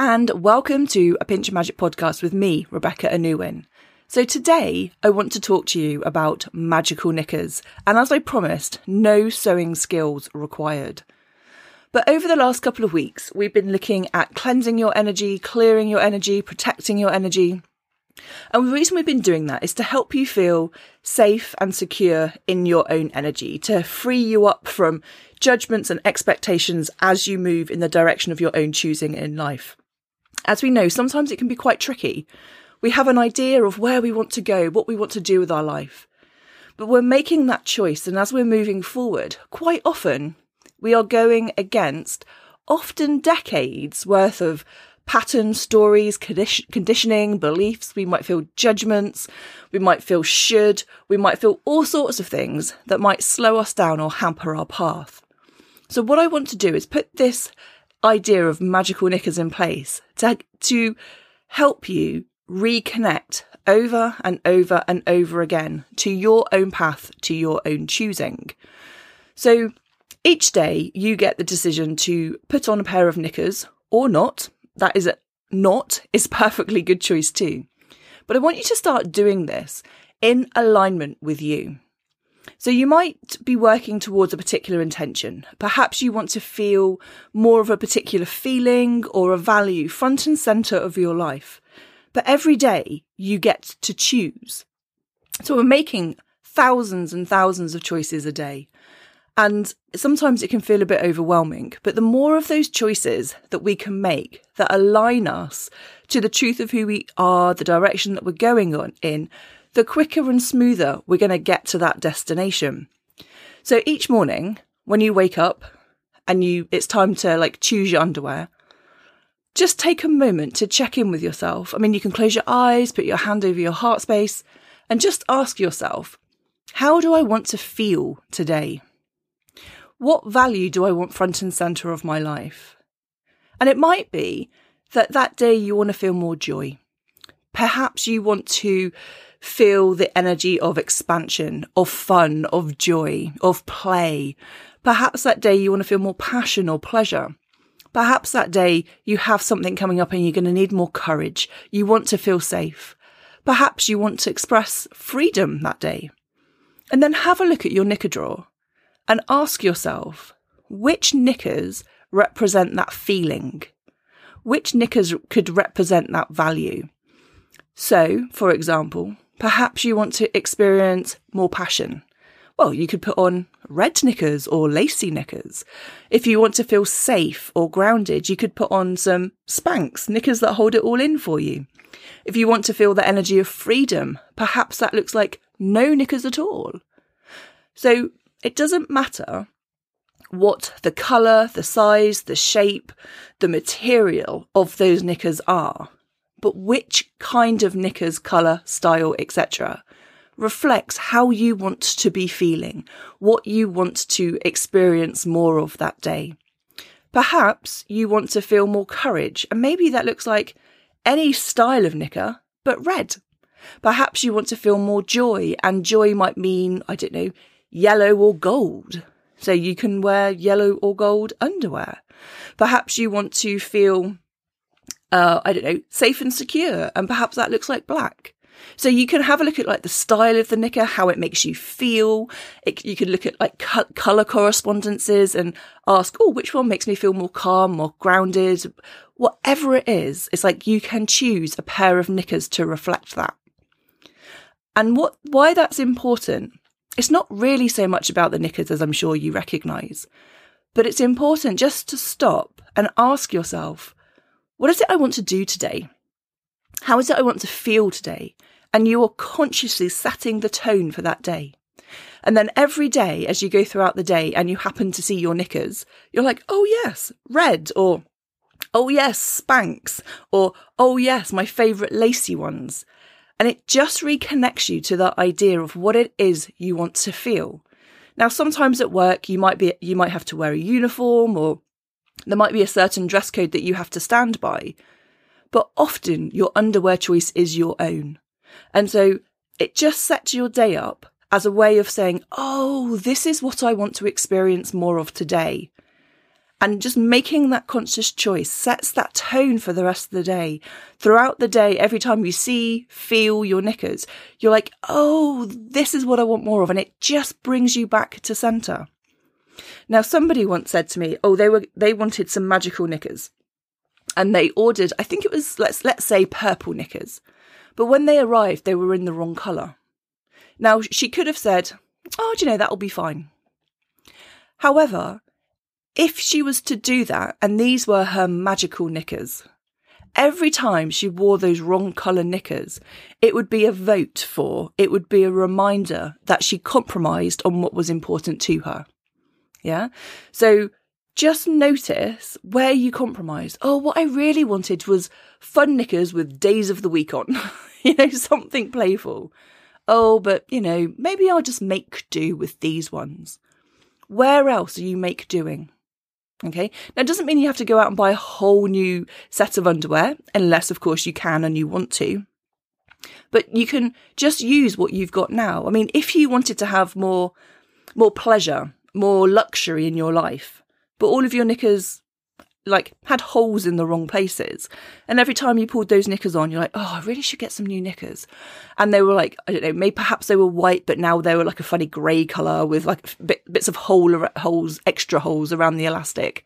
and welcome to a Pinch of Magic podcast with me, Rebecca Anuwin. So today I want to talk to you about magical knickers, and as I promised, no sewing skills required. But over the last couple of weeks, we've been looking at cleansing your energy, clearing your energy, protecting your energy. And the reason we've been doing that is to help you feel safe and secure in your own energy, to free you up from judgments and expectations as you move in the direction of your own choosing in life. As we know, sometimes it can be quite tricky. We have an idea of where we want to go, what we want to do with our life. But we're making that choice, and as we're moving forward, quite often we are going against often decades worth of patterns, stories, conditioning, beliefs. We might feel judgments. We might feel should. We might feel all sorts of things that might slow us down or hamper our path. So what I want to do is put this idea of magical knickers in place to, to help you reconnect over and over and over again to your own path, to your own choosing. So each day you get the decision to put on a pair of knickers or not. That is a not is perfectly good choice too. But I want you to start doing this in alignment with you. So you might be working towards a particular intention. Perhaps you want to feel more of a particular feeling or a value front and center of your life. But every day you get to choose. So we're making thousands and thousands of choices a day. And sometimes it can feel a bit overwhelming, but the more of those choices that we can make that align us to the truth of who we are, the direction that we're going on in, the quicker and smoother we're going to get to that destination. So each morning when you wake up and you, it's time to like choose your underwear, just take a moment to check in with yourself. I mean, you can close your eyes, put your hand over your heart space and just ask yourself, how do I want to feel today? What value do I want front and center of my life? And it might be that that day you want to feel more joy. Perhaps you want to feel the energy of expansion, of fun, of joy, of play. Perhaps that day you want to feel more passion or pleasure. Perhaps that day you have something coming up and you're going to need more courage. You want to feel safe. Perhaps you want to express freedom that day. And then have a look at your knicker drawer and ask yourself which knickers represent that feeling? Which knickers could represent that value? So, for example, perhaps you want to experience more passion. Well, you could put on red knickers or lacy knickers. If you want to feel safe or grounded, you could put on some Spanx, knickers that hold it all in for you. If you want to feel the energy of freedom, perhaps that looks like no knickers at all. So it doesn't matter what the colour, the size, the shape, the material of those knickers are, but which kind of knickers, colour, style, etc. reflects how you want to be feeling, what you want to experience more of that day. Perhaps you want to feel more courage, and maybe that looks like any style of knicker, but red. Perhaps you want to feel more joy, and joy might mean, I don't know, yellow or gold. So you can wear yellow or gold underwear. Perhaps you want to feel, uh, I don't know, safe and secure, and perhaps that looks like black. So you can have a look at like the style of the knicker, how it makes you feel. It, you can look at like co- color correspondences and ask, oh, which one makes me feel more calm, more grounded? Whatever it is, it's like you can choose a pair of knickers to reflect that. And what, why that's important it's not really so much about the knickers as I'm sure you recognise, but it's important just to stop and ask yourself, what is it I want to do today? How is it I want to feel today? And you are consciously setting the tone for that day. And then every day as you go throughout the day and you happen to see your knickers, you're like, oh yes, red, or oh yes, Spanx, or oh yes, my favourite lacy ones. And it just reconnects you to that idea of what it is you want to feel. Now, sometimes at work, you might be, you might have to wear a uniform or there might be a certain dress code that you have to stand by. But often your underwear choice is your own. And so it just sets your day up as a way of saying, Oh, this is what I want to experience more of today. And just making that conscious choice sets that tone for the rest of the day. Throughout the day, every time you see, feel your knickers, you're like, oh, this is what I want more of. And it just brings you back to center. Now, somebody once said to me, oh, they were, they wanted some magical knickers and they ordered, I think it was, let's, let's say purple knickers. But when they arrived, they were in the wrong colour. Now, she could have said, oh, do you know, that'll be fine. However, if she was to do that and these were her magical knickers, every time she wore those wrong colour knickers, it would be a vote for, it would be a reminder that she compromised on what was important to her. Yeah. So just notice where you compromise. Oh, what I really wanted was fun knickers with days of the week on, you know, something playful. Oh, but you know, maybe I'll just make do with these ones. Where else are you make doing? Okay. Now, it doesn't mean you have to go out and buy a whole new set of underwear, unless, of course, you can and you want to. But you can just use what you've got now. I mean, if you wanted to have more, more pleasure, more luxury in your life, but all of your knickers like had holes in the wrong places. And every time you pulled those knickers on, you're like, oh, I really should get some new knickers. And they were like, I don't know, maybe perhaps they were white, but now they were like a funny grey colour with like bit, bits of hole holes, extra holes around the elastic.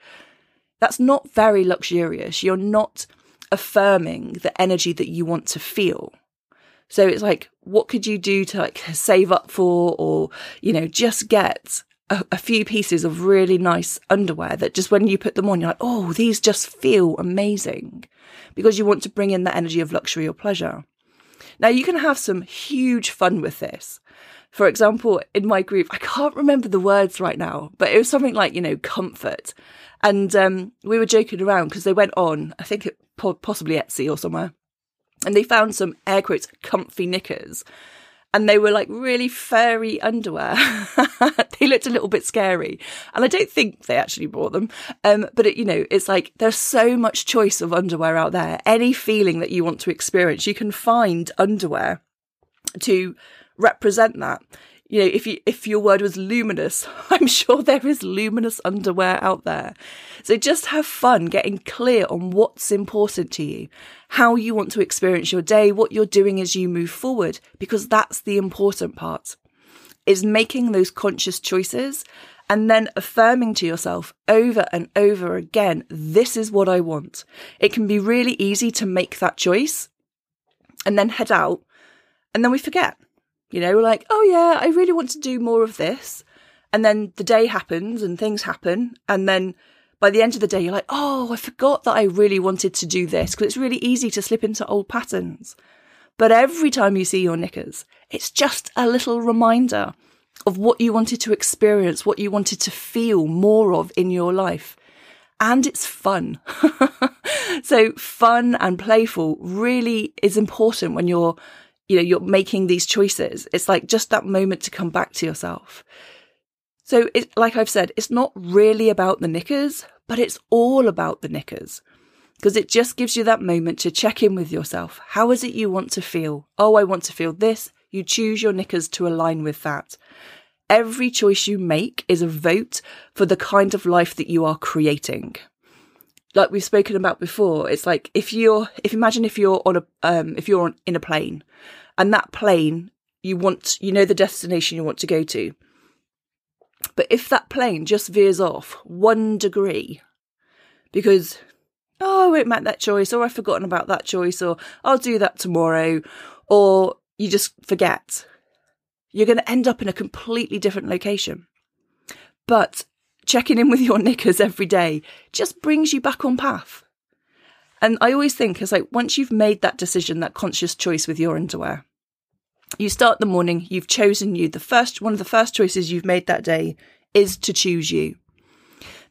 That's not very luxurious. You're not affirming the energy that you want to feel. So it's like, what could you do to like save up for, or, you know, just get a, a, few pieces of really nice underwear that just when you put them on, you're like, oh, these just feel amazing because you want to bring in that energy of luxury or pleasure. Now, you can have some huge fun with this. For example, in my group, I can't remember the words right now, but it was something like, you know, comfort. And um, we were joking around because they went on, I think it possibly Etsy or somewhere, and they found some air quotes comfy knickers and they were like really furry underwear. they looked a little bit scary. And I don't think they actually bought them. Um, but it, you know, it's like there's so much choice of underwear out there. Any feeling that you want to experience, you can find underwear to represent that you know, if you if your word was luminous, I'm sure there is luminous underwear out there. So just have fun getting clear on what's important to you, how you want to experience your day, what you're doing as you move forward, because that's the important part. Is making those conscious choices and then affirming to yourself over and over again, this is what I want. It can be really easy to make that choice and then head out and then we forget you know, like, oh yeah, I really want to do more of this. And then the day happens and things happen. And then by the end of the day, you're like, oh, I forgot that I really wanted to do this because it's really easy to slip into old patterns. But every time you see your knickers, it's just a little reminder of what you wanted to experience, what you wanted to feel more of in your life. And it's fun. so fun and playful really is important when you're you know, you're making these choices. It's like just that moment to come back to yourself. So it, like I've said, it's not really about the knickers, but it's all about the knickers because it just gives you that moment to check in with yourself. How is it you want to feel? Oh, I want to feel this. You choose your knickers to align with that. Every choice you make is a vote for the kind of life that you are creating. Like we've spoken about before, it's like if you're, if imagine if you're on a, um, if you're on, in a plane and that plane you want, you know, the destination you want to go to. But if that plane just veers off one degree because, oh, I won't make that choice, or I've forgotten about that choice, or I'll do that tomorrow, or you just forget, you're going to end up in a completely different location. But checking in with your knickers every day just brings you back on path. And I always think it's like once you've made that decision, that conscious choice with your underwear, you start the morning, you've chosen you. The first one of the first choices you've made that day is to choose you.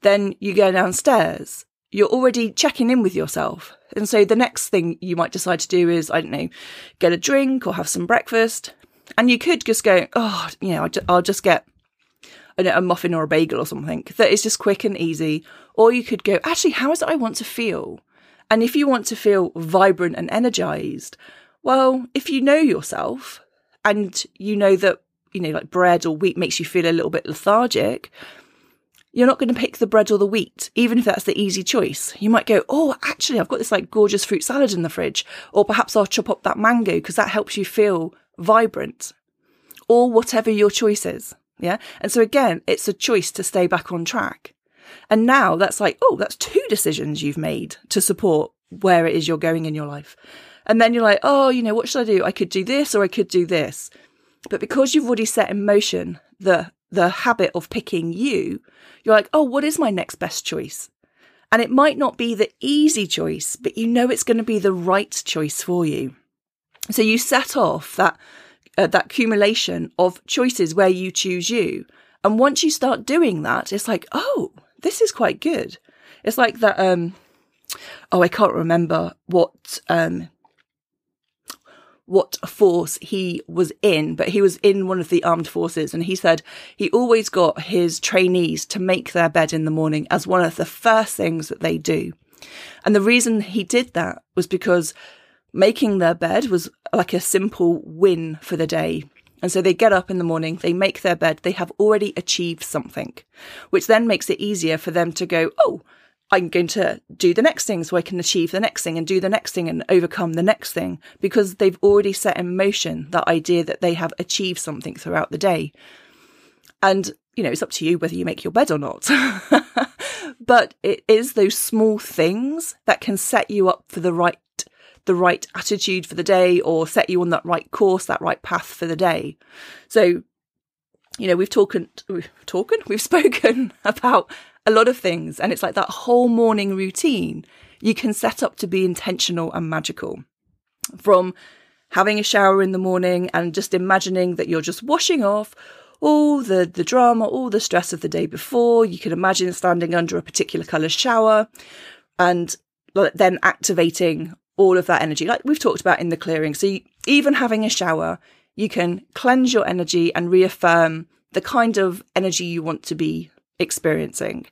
Then you go downstairs. You're already checking in with yourself. And so the next thing you might decide to do is, I don't know, get a drink or have some breakfast. And you could just go, oh, you know, I'll just get a muffin or a bagel or something that is just quick and easy. Or you could go, actually, how is it I want to feel? And if you want to feel vibrant and energized, well, if you know yourself and you know that, you know, like bread or wheat makes you feel a little bit lethargic, you're not going to pick the bread or the wheat, even if that's the easy choice. You might go, Oh, actually, I've got this like gorgeous fruit salad in the fridge. Or perhaps I'll chop up that mango because that helps you feel vibrant or whatever your choice is. Yeah. And so again, it's a choice to stay back on track. And now that's like, oh, that's two decisions you've made to support where it is you're going in your life. And then you're like, oh, you know, what should I do? I could do this or I could do this. But because you've already set in motion the the habit of picking you, you're like, oh, what is my next best choice? And it might not be the easy choice, but you know it's going to be the right choice for you. So you set off that uh, that accumulation of choices where you choose you. And once you start doing that, it's like, oh, this is quite good. It's like that. Um, oh, I can't remember what um, what force he was in, but he was in one of the armed forces. And he said he always got his trainees to make their bed in the morning as one of the first things that they do. And the reason he did that was because making their bed was like a simple win for the day. And so they get up in the morning, they make their bed, they have already achieved something, which then makes it easier for them to go, Oh, I'm going to do the next thing so I can achieve the next thing and do the next thing and overcome the next thing because they've already set in motion that idea that they have achieved something throughout the day. And, you know, it's up to you whether you make your bed or not. but it is those small things that can set you up for the right the right attitude for the day or set you on that right course, that right path for the day. So, you know, we've talked, we've talked, we've spoken about a lot of things. And it's like that whole morning routine you can set up to be intentional and magical. From having a shower in the morning and just imagining that you're just washing off all the, the drama, all the stress of the day before. You can imagine standing under a particular colour shower and then activating all of that energy, like we've talked about in the clearing. So, you, even having a shower, you can cleanse your energy and reaffirm the kind of energy you want to be experiencing.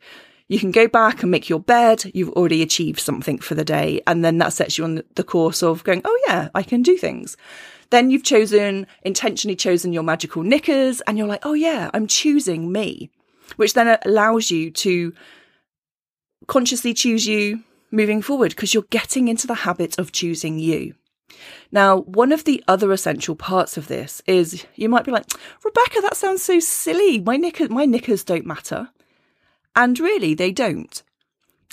You can go back and make your bed. You've already achieved something for the day. And then that sets you on the course of going, oh, yeah, I can do things. Then you've chosen, intentionally chosen your magical knickers, and you're like, oh, yeah, I'm choosing me, which then allows you to consciously choose you, moving forward because you're getting into the habit of choosing you. Now, one of the other essential parts of this is you might be like, Rebecca, that sounds so silly. My knickers, my knickers don't matter. And really, they don't.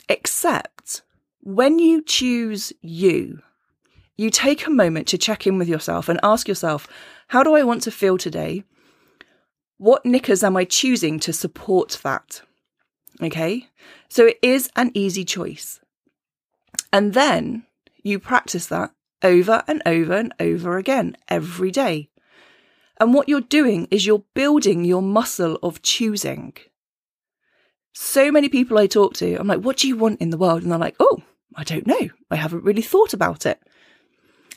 Except when you choose you, you take a moment to check in with yourself and ask yourself, how do I want to feel today? What knickers am I choosing to support that? Okay. So it is an easy choice. And then you practice that over and over and over again every day. And what you're doing is you're building your muscle of choosing. So many people I talk to, I'm like, what do you want in the world? And they're like, oh, I don't know. I haven't really thought about it.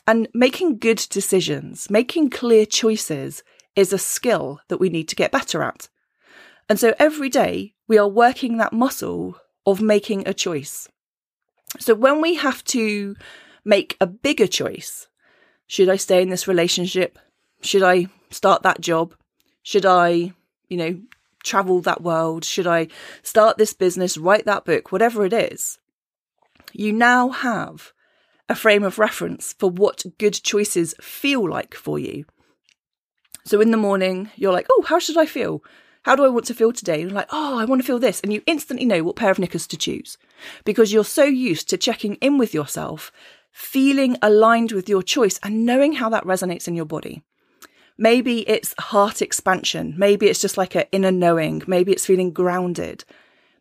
And making good decisions, making clear choices is a skill that we need to get better at. And so every day we are working that muscle of making a choice. So when we have to make a bigger choice, should I stay in this relationship? Should I start that job? Should I, you know, travel that world? Should I start this business, write that book, whatever it is? You now have a frame of reference for what good choices feel like for you. So in the morning, you're like, oh, how should I feel? How do I want to feel today? And you're like, oh, I want to feel this. And you instantly know what pair of knickers to choose because you're so used to checking in with yourself, feeling aligned with your choice and knowing how that resonates in your body. Maybe it's heart expansion. Maybe it's just like an inner knowing. Maybe it's feeling grounded.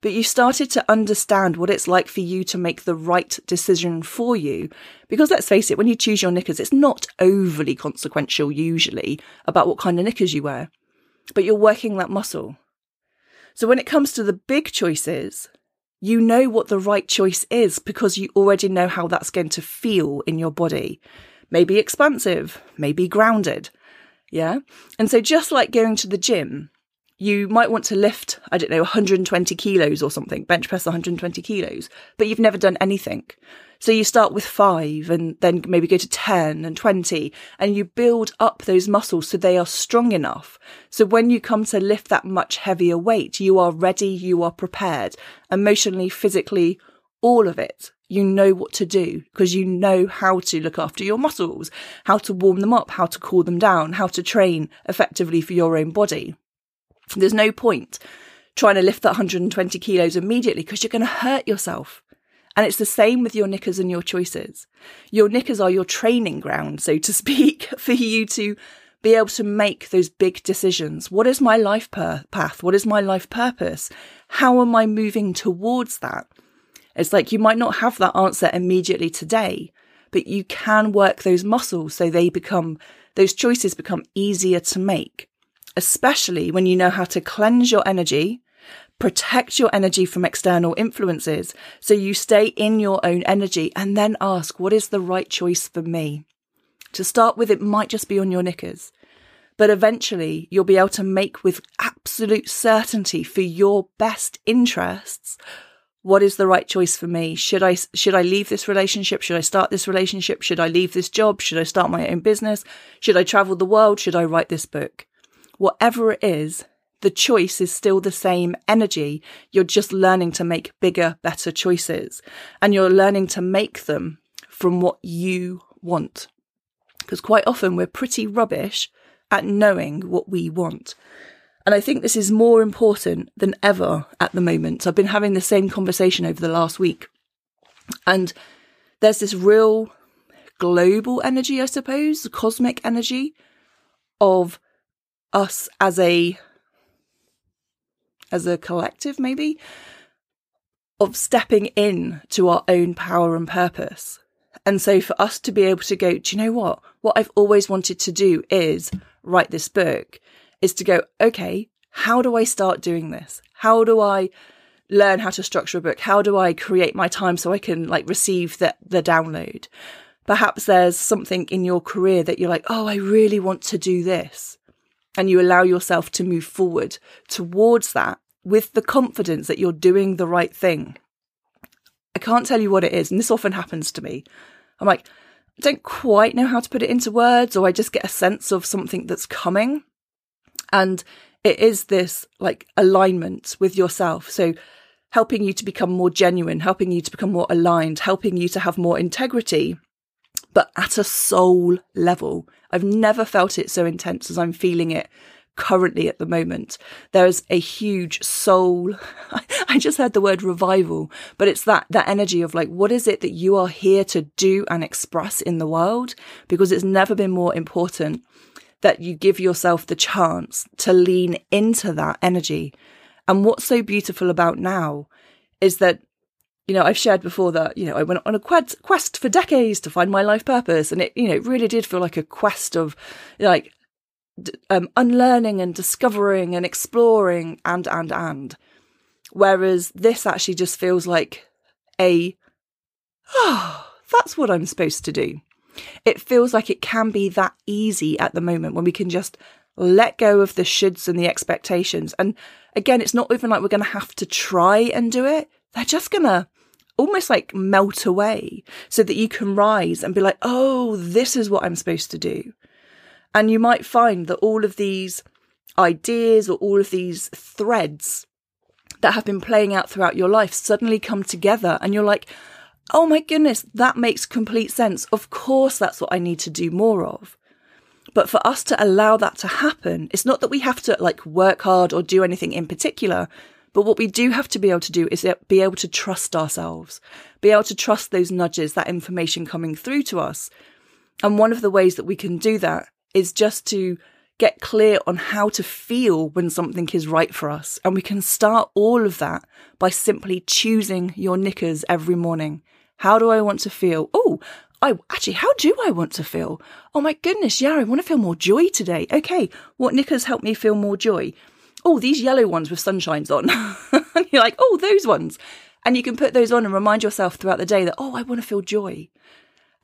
But you started to understand what it's like for you to make the right decision for you. Because let's face it, when you choose your knickers, it's not overly consequential usually about what kind of knickers you wear but you're working that muscle. So when it comes to the big choices, you know what the right choice is because you already know how that's going to feel in your body. Maybe expansive, maybe grounded. Yeah. And so just like going to the gym, you might want to lift, I don't know, 120 kilos or something, bench press 120 kilos, but you've never done anything. So you start with five and then maybe go to 10 and 20 and you build up those muscles so they are strong enough. So when you come to lift that much heavier weight, you are ready, you are prepared emotionally, physically, all of it. You know what to do because you know how to look after your muscles, how to warm them up, how to cool them down, how to train effectively for your own body. There's no point trying to lift that 120 kilos immediately because you're going to hurt yourself. And it's the same with your knickers and your choices. Your knickers are your training ground, so to speak, for you to be able to make those big decisions. What is my life per- path? What is my life purpose? How am I moving towards that? It's like you might not have that answer immediately today, but you can work those muscles so they become, those choices become easier to make, especially when you know how to cleanse your energy Protect your energy from external influences. So you stay in your own energy and then ask, what is the right choice for me? To start with, it might just be on your knickers, but eventually you'll be able to make with absolute certainty for your best interests what is the right choice for me? Should i should i leave this relationship? Should i start this relationship? Should i leave this job? Should i start my own business? Should i travel the world? Should i write this book? Whatever it is the choice is still the same energy. You're just learning to make bigger, better choices. And you're learning to make them from what you want. Because quite often we're pretty rubbish at knowing what we want. And I think this is more important than ever at the moment. I've been having the same conversation over the last week. And there's this real global energy, I suppose, cosmic energy of us as a as a collective, maybe, of stepping in to our own power and purpose. And so for us to be able to go, do you know what? What I've always wanted to do is write this book, is to go, okay, how do I start doing this? How do I learn how to structure a book? How do I create my time so I can like receive the, the download? Perhaps there's something in your career that you're like, oh, I really want to do this and you allow yourself to move forward towards that with the confidence that you're doing the right thing. I can't tell you what it is, and this often happens to me. I'm like, I don't quite know how to put it into words, or I just get a sense of something that's coming. And it is this like alignment with yourself. So helping you to become more genuine, helping you to become more aligned, helping you to have more integrity but at a soul level. I've never felt it so intense as I'm feeling it currently at the moment. There's a huge soul. I just heard the word revival, but it's that, that energy of like, what is it that you are here to do and express in the world? Because it's never been more important that you give yourself the chance to lean into that energy. And what's so beautiful about now is that you know, I've shared before that, you know, I went on a quest for decades to find my life purpose. And it, you know, it really did feel like a quest of like um, unlearning and discovering and exploring and, and, and. Whereas this actually just feels like a, oh, that's what I'm supposed to do. It feels like it can be that easy at the moment when we can just let go of the shoulds and the expectations. And again, it's not even like we're going to have to try and do it. They're just going to almost like melt away so that you can rise and be like, oh, this is what I'm supposed to do. And you might find that all of these ideas or all of these threads that have been playing out throughout your life suddenly come together and you're like, oh my goodness, that makes complete sense. Of course, that's what I need to do more of. But for us to allow that to happen, it's not that we have to like work hard or do anything in particular. But what we do have to be able to do is be able to trust ourselves, be able to trust those nudges, that information coming through to us. And one of the ways that we can do that is just to get clear on how to feel when something is right for us. And we can start all of that by simply choosing your knickers every morning. How do I want to feel? Oh, I actually, how do I want to feel? Oh my goodness, yeah, I want to feel more joy today. Okay, what knickers help me feel more joy? Oh, these yellow ones with sunshines on. and you're like, oh, those ones. And you can put those on and remind yourself throughout the day that, oh, I want to feel joy.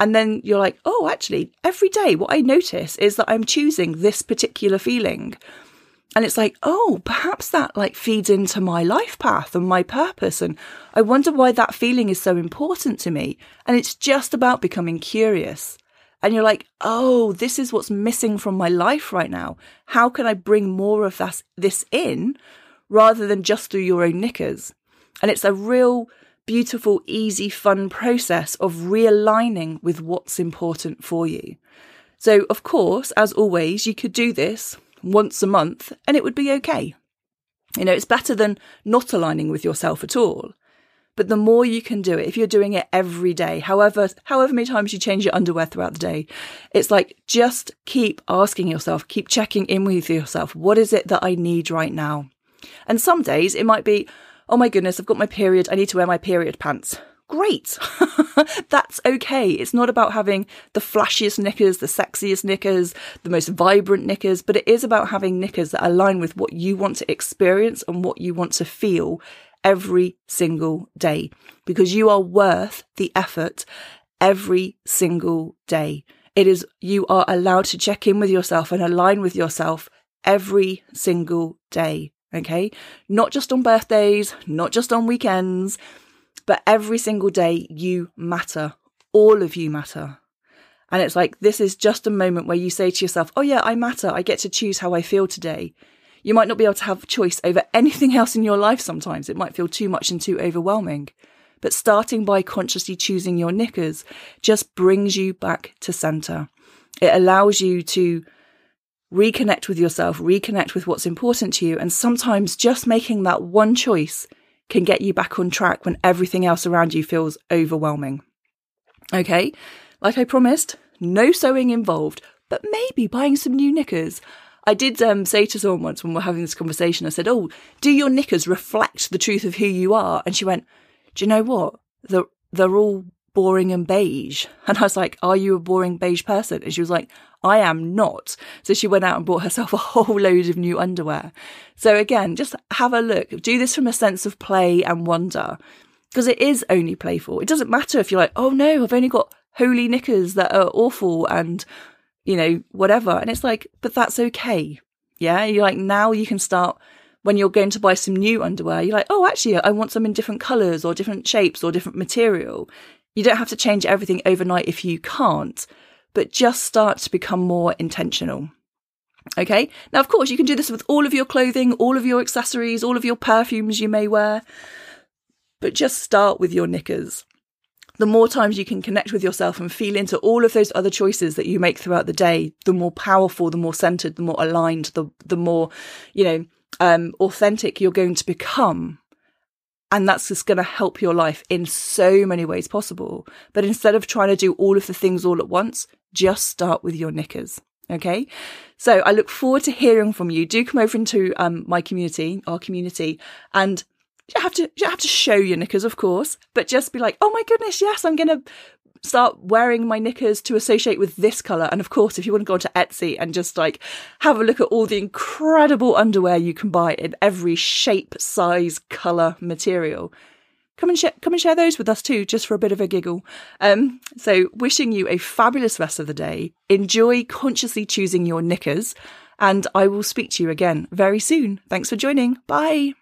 And then you're like, oh, actually, every day, what I notice is that I'm choosing this particular feeling. And it's like, oh, perhaps that like feeds into my life path and my purpose. And I wonder why that feeling is so important to me. And it's just about becoming curious. And you're like, oh, this is what's missing from my life right now. How can I bring more of that, this in rather than just through your own knickers? And it's a real beautiful, easy, fun process of realigning with what's important for you. So, of course, as always, you could do this once a month and it would be okay. You know, it's better than not aligning with yourself at all. But the more you can do it, if you're doing it every day, however, however many times you change your underwear throughout the day, it's like just keep asking yourself, keep checking in with yourself. What is it that I need right now? And some days it might be, oh my goodness, I've got my period. I need to wear my period pants great. That's okay. It's not about having the flashiest knickers, the sexiest knickers, the most vibrant knickers, but it is about having knickers that align with what you want to experience and what you want to feel every single day because you are worth the effort every single day. It is, you are allowed to check in with yourself and align with yourself every single day. Okay. Not just on birthdays, not just on weekends, but every single day you matter. All of you matter. And it's like, this is just a moment where you say to yourself, oh yeah, I matter. I get to choose how I feel today. You might not be able to have choice over anything else in your life sometimes. It might feel too much and too overwhelming. But starting by consciously choosing your knickers just brings you back to center. It allows you to reconnect with yourself, reconnect with what's important to you. And sometimes just making that one choice can get you back on track when everything else around you feels overwhelming. Okay, like I promised, no sewing involved, but maybe buying some new knickers. I did um, say to someone once when we were having this conversation, I said, Oh, do your knickers reflect the truth of who you are? And she went, Do you know what? They're, they're all boring and beige. And I was like, Are you a boring beige person? And she was like, I am not. So she went out and bought herself a whole load of new underwear. So again, just have a look. Do this from a sense of play and wonder because it is only playful. It doesn't matter if you're like, Oh no, I've only got holy knickers that are awful and, you know, whatever. And it's like, but that's okay. Yeah. You're like, now you can start when you're going to buy some new underwear, you're like, oh, actually, I want some in different colors or different shapes or different material. You don't have to change everything overnight if you can't, but just start to become more intentional. Okay. Now, of course, you can do this with all of your clothing, all of your accessories, all of your perfumes you may wear, but just start with your knickers. The more times you can connect with yourself and feel into all of those other choices that you make throughout the day, the more powerful, the more centered, the more aligned, the, the more, you know, um, authentic you're going to become and that's just going to help your life in so many ways possible. But instead of trying to do all of the things all at once, just start with your knickers. Okay. So I look forward to hearing from you. Do come over into um, my community, our community, and you have to you have to show your knickers, of course, but just be like, oh my goodness, yes, I'm gonna start wearing my knickers to associate with this color. And of course, if you want to go onto Etsy and just like have a look at all the incredible underwear you can buy in every shape, size, color, material, come and share, come and share those with us too, just for a bit of a giggle. Um, so wishing you a fabulous rest of the day. Enjoy consciously choosing your knickers and I will speak to you again very soon. Thanks for joining. Bye.